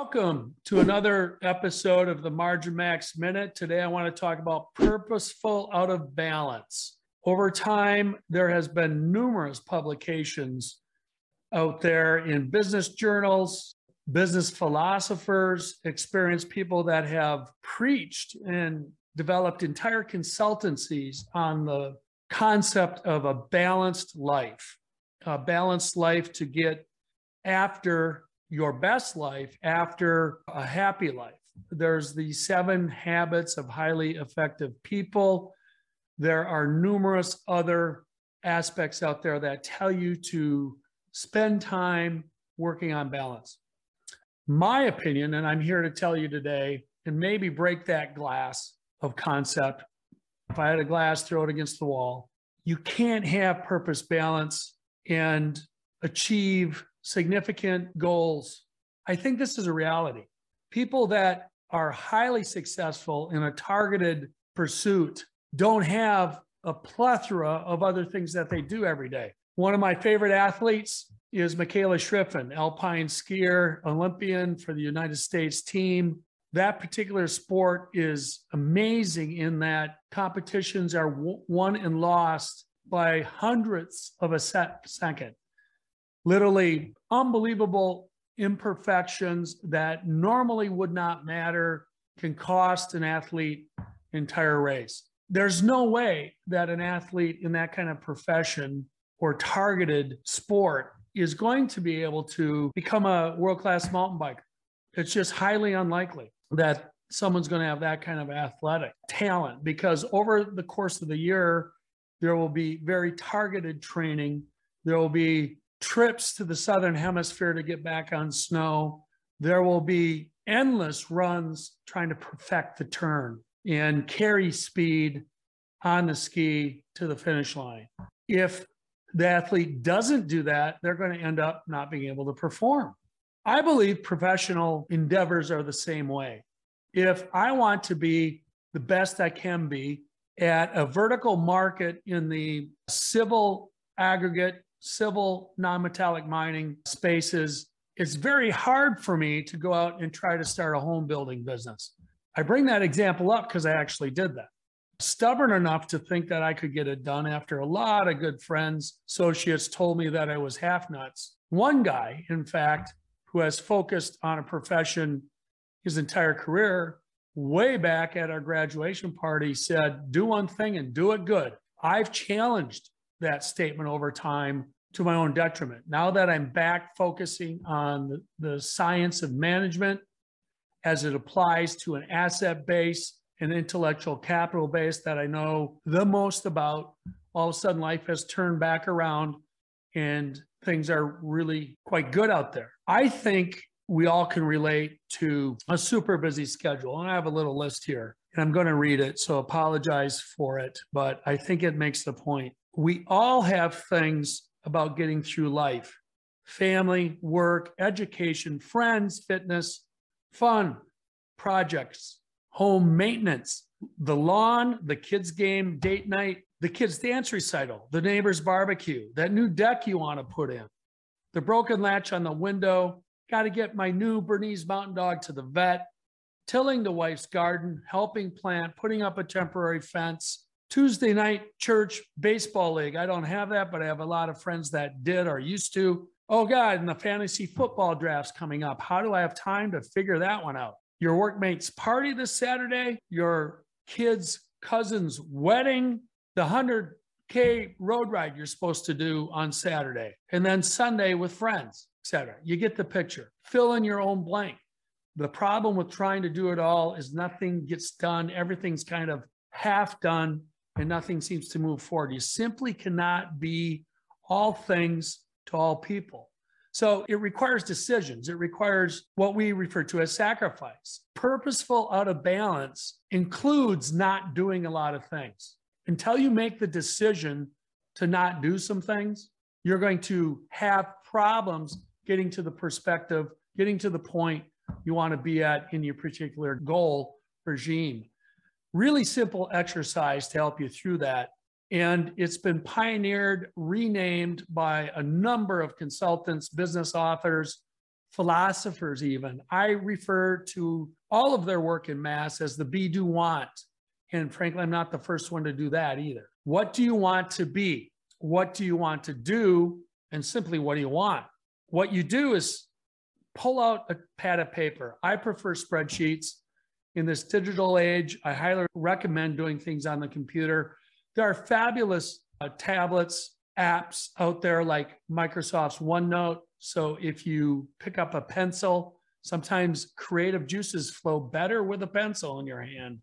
Welcome to another episode of the Margin Max Minute. Today, I want to talk about purposeful out of balance. Over time, there has been numerous publications out there in business journals, business philosophers, experienced people that have preached and developed entire consultancies on the concept of a balanced life, a balanced life to get after your best life after a happy life. There's the seven habits of highly effective people. There are numerous other aspects out there that tell you to spend time working on balance. My opinion, and I'm here to tell you today, and maybe break that glass of concept. If I had a glass, throw it against the wall. You can't have purpose balance and achieve significant goals. I think this is a reality. People that are highly successful in a targeted pursuit don't have a plethora of other things that they do every day. One of my favorite athletes is Mikaela Shiffrin, alpine skier, Olympian for the United States team. That particular sport is amazing in that competitions are won and lost by hundredths of a second literally unbelievable imperfections that normally would not matter can cost an athlete entire race. There's no way that an athlete in that kind of profession or targeted sport is going to be able to become a world-class mountain biker. It's just highly unlikely that someone's going to have that kind of athletic talent because over the course of the year there will be very targeted training there will be trips to the southern hemisphere to get back on snow. There will be endless runs trying to perfect the turn and carry speed on the ski to the finish line. If the athlete doesn't do that, they're going to end up not being able to perform. I believe professional endeavors are the same way. If I want to be the best I can be at a vertical market in the civil aggregate civil non-metallic mining spaces, it's very hard for me to go out and try to start a home building business. I bring that example up because I actually did that. Stubborn enough to think that I could get it done after a lot of good friends, associates told me that I was half nuts. One guy, in fact, who has focused on a profession his entire career, way back at our graduation party, said, Do one thing and do it good. I've challenged that statement over time to my own detriment. Now that I'm back focusing on the, the science of management as it applies to an asset base, an intellectual capital base that I know the most about, all of a sudden life has turned back around and things are really quite good out there. I think we all can relate to a super busy schedule. And I have a little list here and I'm going to read it. So apologize for it, but I think it makes the point we all have things about getting through life. Family, work, education, friends, fitness, fun, projects, home maintenance, the lawn, the kids' game, date night, the kids' dance recital, the neighbor's barbecue, that new deck you want to put in, the broken latch on the window, got to get my new Bernese mountain dog to the vet, tilling the wife's garden, helping plant, putting up a temporary fence, Tuesday night church baseball league. I don't have that, but I have a lot of friends that did or used to. Oh God, and the fantasy football draft's coming up. How do I have time to figure that one out? Your workmate's party this Saturday, your kid's cousin's wedding, the 100K road ride you're supposed to do on Saturday, and then Sunday with friends, etc. You get the picture. Fill in your own blank. The problem with trying to do it all is nothing gets done. Everything's kind of half done and nothing seems to move forward. You simply cannot be all things to all people. So it requires decisions. It requires what we refer to as sacrifice. Purposeful out of balance includes not doing a lot of things. Until you make the decision to not do some things, you're going to have problems getting to the perspective, getting to the point you want to be at in your particular goal regime really simple exercise to help you through that. And it's been pioneered, renamed by a number of consultants, business authors, philosophers, even. I refer to all of their work in mass as the be do want. And frankly, I'm not the first one to do that either. What do you want to be? What do you want to do? And simply, what do you want? What you do is pull out a pad of paper. I prefer spreadsheets. In this digital age, I highly recommend doing things on the computer. There are fabulous uh, tablets, apps out there like Microsoft's OneNote. So if you pick up a pencil, sometimes creative juices flow better with a pencil in your hand.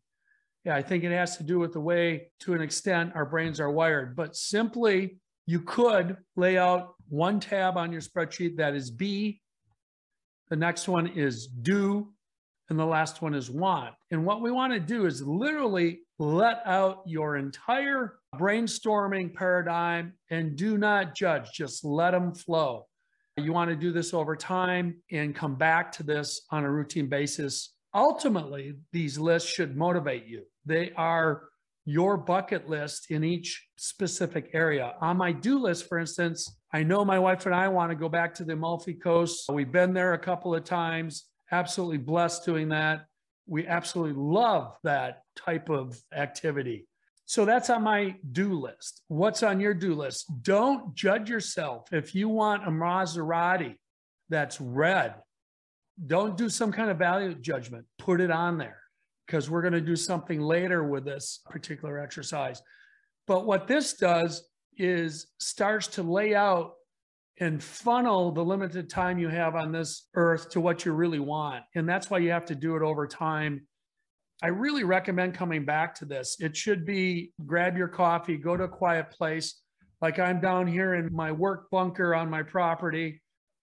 Yeah, I think it has to do with the way, to an extent, our brains are wired. But simply, you could lay out one tab on your spreadsheet that is B, the next one is do, and the last one is want. And what we want to do is literally let out your entire brainstorming paradigm and do not judge, just let them flow. You want to do this over time and come back to this on a routine basis. Ultimately, these lists should motivate you. They are your bucket list in each specific area. On my do list, for instance, I know my wife and I want to go back to the Amalfi Coast. We've been there a couple of times, absolutely blessed doing that. We absolutely love that type of activity. So that's on my do list. What's on your do list? Don't judge yourself. If you want a Maserati that's red, don't do some kind of value judgment. Put it on there because we're going to do something later with this particular exercise. But what this does is starts to lay out and funnel the limited time you have on this earth to what you really want. And that's why you have to do it over time. I really recommend coming back to this. It should be grab your coffee, go to a quiet place. Like I'm down here in my work bunker on my property,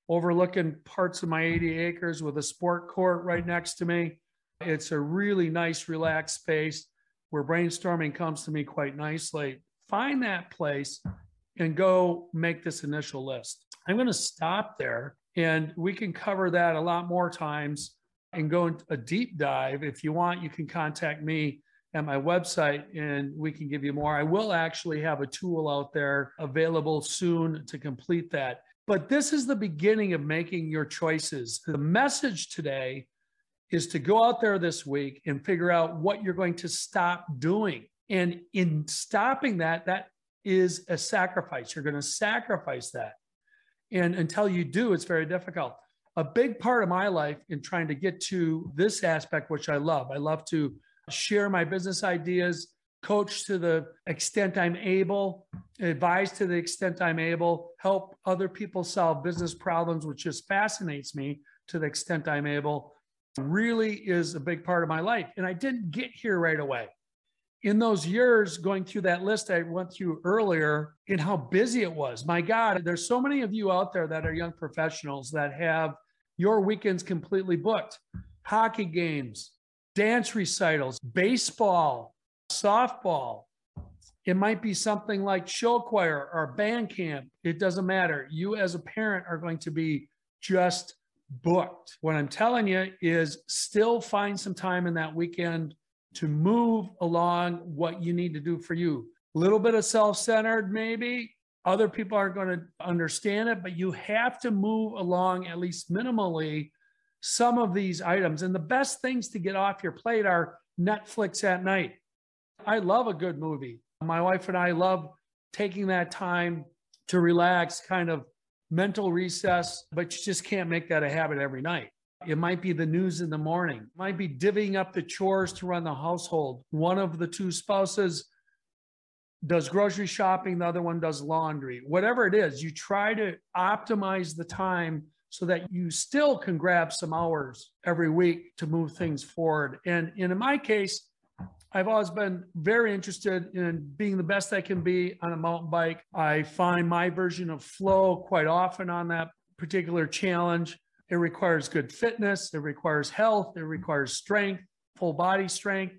overlooking parts of my 80 acres with a sport court right next to me. It's a really nice, relaxed space where brainstorming comes to me quite nicely. Find that place and go make this initial list. I'm going to stop there and we can cover that a lot more times and go into a deep dive. If you want, you can contact me at my website and we can give you more. I will actually have a tool out there available soon to complete that. But this is the beginning of making your choices. The message today is to go out there this week and figure out what you're going to stop doing. And in stopping that, that is a sacrifice. You're going to sacrifice that. And until you do, it's very difficult. A big part of my life in trying to get to this aspect, which I love, I love to share my business ideas, coach to the extent I'm able, advise to the extent I'm able, help other people solve business problems, which just fascinates me to the extent I'm able really is a big part of my life. And I didn't get here right away. In those years, going through that list I went through earlier, in how busy it was. My God, there's so many of you out there that are young professionals that have your weekends completely booked. Hockey games, dance recitals, baseball, softball. It might be something like show choir or band camp. It doesn't matter. You, as a parent, are going to be just booked. What I'm telling you is still find some time in that weekend to move along what you need to do for you. A little bit of self centered, maybe. Other people aren't going to understand it, but you have to move along at least minimally some of these items. And the best things to get off your plate are Netflix at night. I love a good movie. My wife and I love taking that time to relax, kind of mental recess, but you just can't make that a habit every night. It might be the news in the morning, it might be divvying up the chores to run the household. One of the two spouses does grocery shopping, the other one does laundry. Whatever it is, you try to optimize the time so that you still can grab some hours every week to move things forward. And, and in my case, I've always been very interested in being the best I can be on a mountain bike. I find my version of flow quite often on that particular challenge. It requires good fitness, it requires health, it requires strength, full body strength,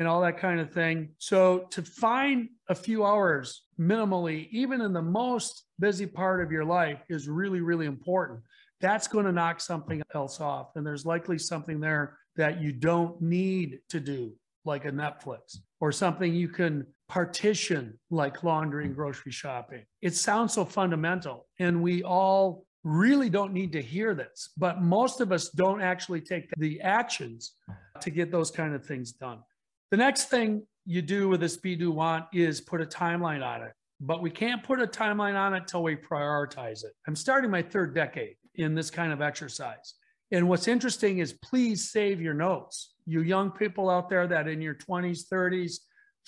and all that kind of thing. So, to find a few hours minimally, even in the most busy part of your life, is really, really important. That's going to knock something else off. And there's likely something there that you don't need to do like a Netflix or something you can partition like laundry and grocery shopping. It sounds so fundamental. And we all really don't need to hear this, but most of us don't actually take the actions to get those kind of things done. The next thing you do with this be do want is put a timeline on it, but we can't put a timeline on it till we prioritize it. I'm starting my third decade in this kind of exercise. And what's interesting is please save your notes. You young people out there that in your 20s, 30s,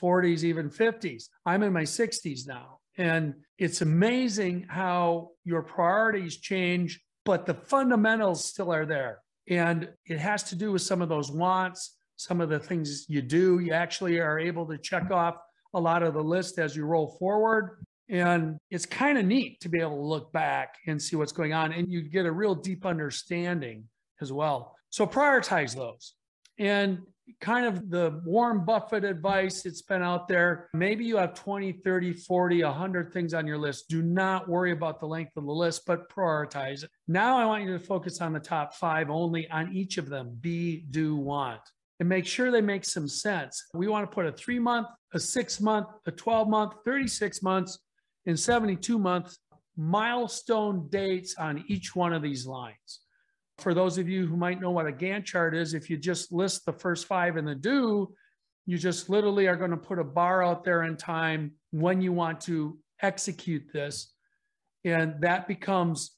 40s, even 50s. I'm in my 60s now. And it's amazing how your priorities change, but the fundamentals still are there. And it has to do with some of those wants, some of the things you do. You actually are able to check off a lot of the list as you roll forward. And it's kind of neat to be able to look back and see what's going on. And you get a real deep understanding as well. So prioritize those. And kind of the Warren Buffett advice it's been out there. Maybe you have 20, 30, 40, 100 things on your list. Do not worry about the length of the list, but prioritize it. Now I want you to focus on the top five only on each of them be, do, want, and make sure they make some sense. We want to put a three month, a six month, a 12 month, 36 months, and 72 month milestone dates on each one of these lines for those of you who might know what a Gantt chart is, if you just list the first five in the do, you just literally are going to put a bar out there in time when you want to execute this. And that becomes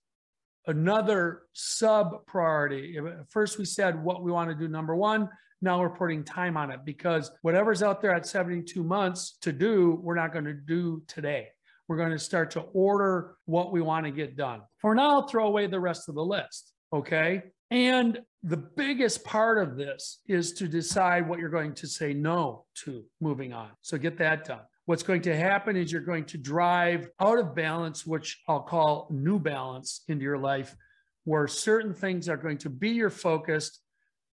another sub priority. First, we said what we want to do, number one. Now we're putting time on it because whatever's out there at 72 months to do, we're not going to do today. We're going to start to order what we want to get done. For now, throw away the rest of the list. Okay. And the biggest part of this is to decide what you're going to say no to moving on. So get that done. What's going to happen is you're going to drive out of balance, which I'll call new balance into your life, where certain things are going to be your focus.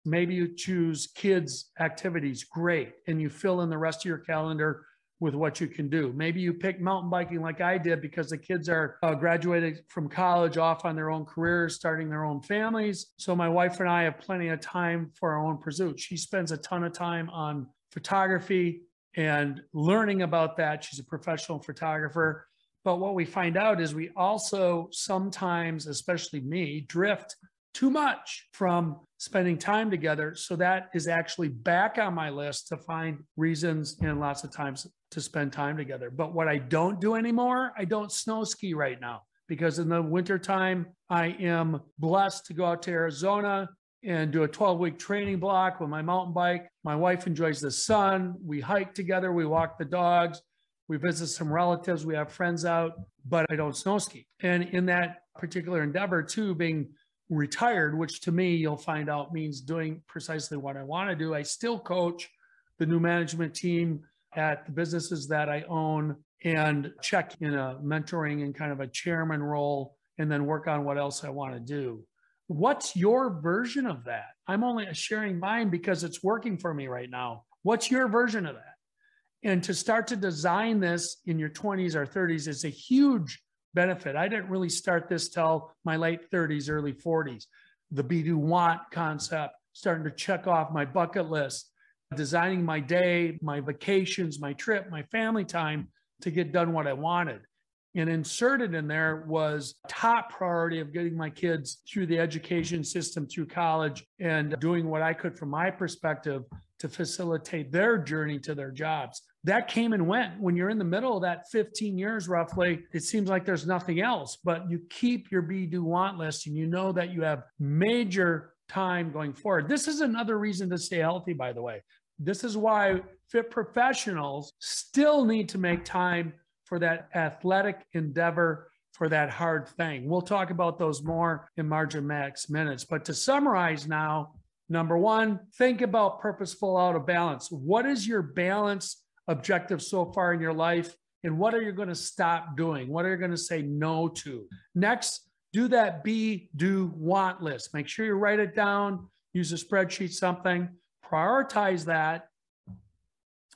Maybe you choose kids' activities, great, and you fill in the rest of your calendar with what you can do. Maybe you pick mountain biking like I did because the kids are uh, graduated from college, off on their own careers, starting their own families. So my wife and I have plenty of time for our own pursuit. She spends a ton of time on photography and learning about that. She's a professional photographer. But what we find out is we also sometimes, especially me, drift too much from spending time together. So that is actually back on my list to find reasons and lots of times to spend time together. But what I don't do anymore, I don't snow ski right now because in the wintertime, I am blessed to go out to Arizona and do a 12 week training block with my mountain bike. My wife enjoys the sun. We hike together, we walk the dogs, we visit some relatives, we have friends out, but I don't snow ski. And in that particular endeavor, too, being retired, which to me, you'll find out means doing precisely what I want to do, I still coach the new management team at the businesses that I own and check in a mentoring and kind of a chairman role and then work on what else I want to do. What's your version of that? I'm only sharing mine because it's working for me right now. What's your version of that? And to start to design this in your 20s or 30s is a huge benefit. I didn't really start this till my late 30s, early 40s. The be do want concept, starting to check off my bucket list, designing my day, my vacations, my trip, my family time to get done what I wanted. And inserted in there was top priority of getting my kids through the education system, through college, and doing what I could from my perspective to facilitate their journey to their jobs. That came and went. When you're in the middle of that 15 years roughly, it seems like there's nothing else, but you keep your be do want list and you know that you have major time going forward. This is another reason to stay healthy, by the way. This is why fit professionals still need to make time for that athletic endeavor, for that hard thing. We'll talk about those more in Margin Max minutes. But to summarize now, number one, think about purposeful out of balance. What is your balance objective so far in your life? And what are you going to stop doing? What are you going to say no to? Next, do that be, do, want list. Make sure you write it down, use a spreadsheet, something, prioritize that,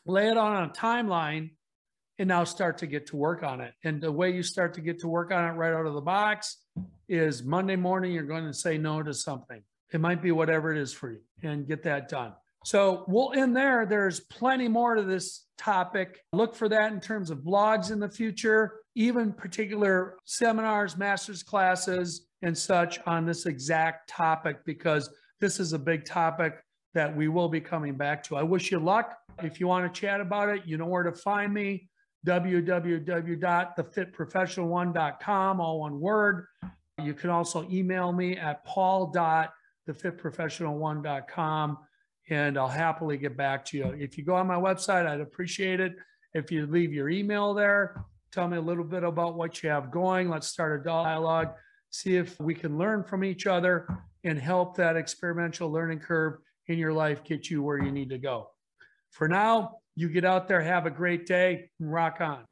lay it on a timeline, and now start to get to work on it. And the way you start to get to work on it right out of the box is Monday morning, you're going to say no to something. It might be whatever it is for you and get that done. So we'll end there. There's plenty more to this topic. Look for that in terms of blogs in the future. even particular seminars, master's classes, and such on this exact topic because this is a big topic that we will be coming back to. I wish you luck. If you want to chat about it, you know where to find me www.thefitprofessional1.com, all one word. You can also email me at paul.thefitprofessional1.com and I'll happily get back to you. If you go on my website, I'd appreciate it. If you leave your email there, tell me a little bit about what you have going. Let's start a dialogue, see if we can learn from each other and help that experimental learning curve in your life get you where you need to go. For now, you get out there, have a great day, and rock on.